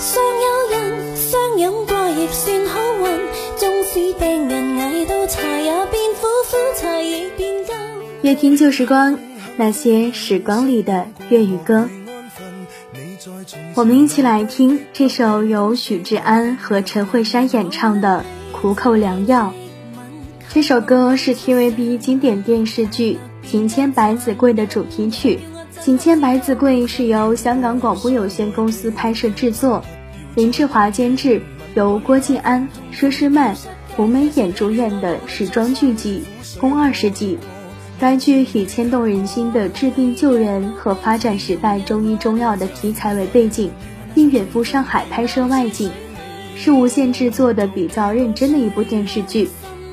尚有人相拥过亦算好运，纵使病人挨到茶也变苦，苦茶亦变甘。越听旧时光，那些时光里的粤语歌。我们一起来听这首由许志安和陈慧珊演唱的《苦口良药》。这首歌是 TVB 经典电视剧《庭前百子柜》的主题曲。《庭前百子柜》是由香港广播有限公司拍摄制作，林志华监制，由郭晋安、佘诗曼、胡梅演主演的时装剧集，共二十集。该剧以牵动人心的治病救人和发展时代中医中药的题材为背景，并远赴上海拍摄外景，是无线制作的比较认真的一部电视剧。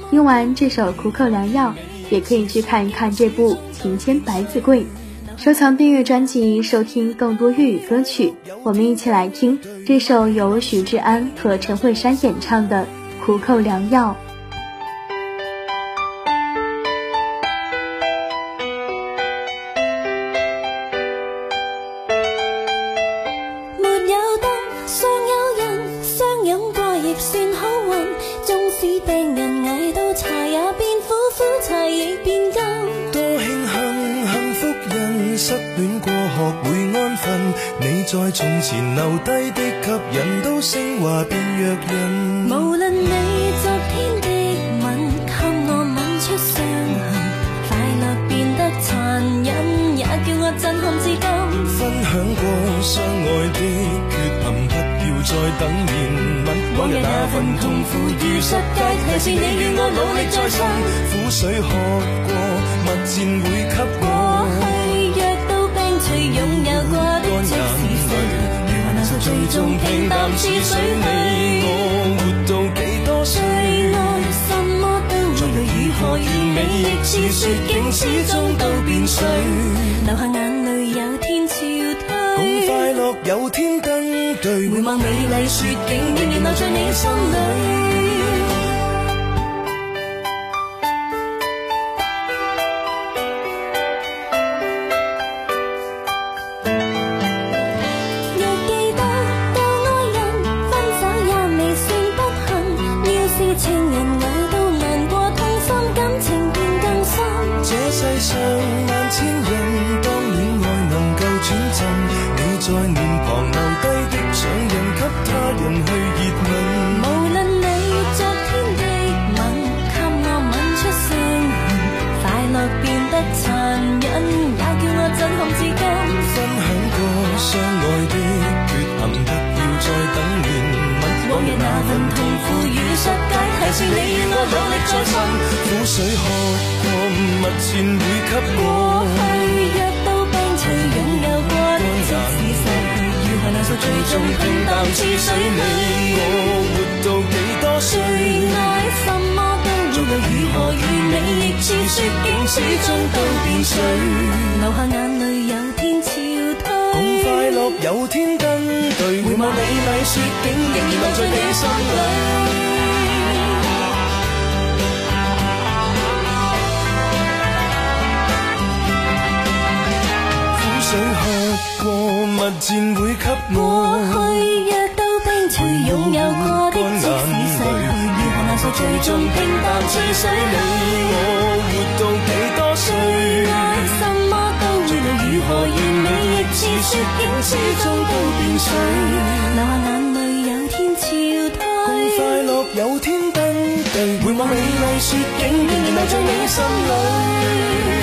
听完这首苦口良药，也可以去看一看这部《庭前百子柜》，收藏订阅专辑，收听更多粤语歌曲。我们一起来听这首由许志安和陈慧珊演唱的《苦口良药》。在从前留低的吸引，都升华变弱人。无论你昨天的吻，给我吻出伤痕，快乐变得残忍，也叫我震撼至今。分享过相爱的缺陷，不要再等面吻。往日那份痛苦如实皆提示你与我努力再生。苦水喝过，蜜饯会给我。纵平淡似水，你我活到几多岁？爱什么都会如何完美，亦似雪景，始终都变碎。流下眼泪有天潮退，共快乐有天登对。回望美丽雪景，永远留在你心里上万千人当恋爱能够转赠你在面旁留低的掌印给他人去热吻无论你昨天的吻给我吻出伤痕快乐变得残忍也叫我震撼至今分享过相爱的缺陷不要再等明日那份痛苦与失里。是你与我努力再生，苦水喝过，蜜饯会给我。过去若到病除，拥有过即使失去，如何难受？最终平淡似水。你我活到几多岁？爱什么都无论如何完美，亦似雪景，始终都变碎。流下眼泪有天潮退，共快乐有天登对。回望美丽雪景，仍然留在你心里。过，蜜饯会给我。过去若到冰除，拥有过的即使失去，如何难受？最终平淡似水。你我活到几多岁？爱什么都如何完美？亦似雪景，始终都变水。流下眼泪有天潮退，共快乐有天登对。回望美丽雪景，仍然留在你心里。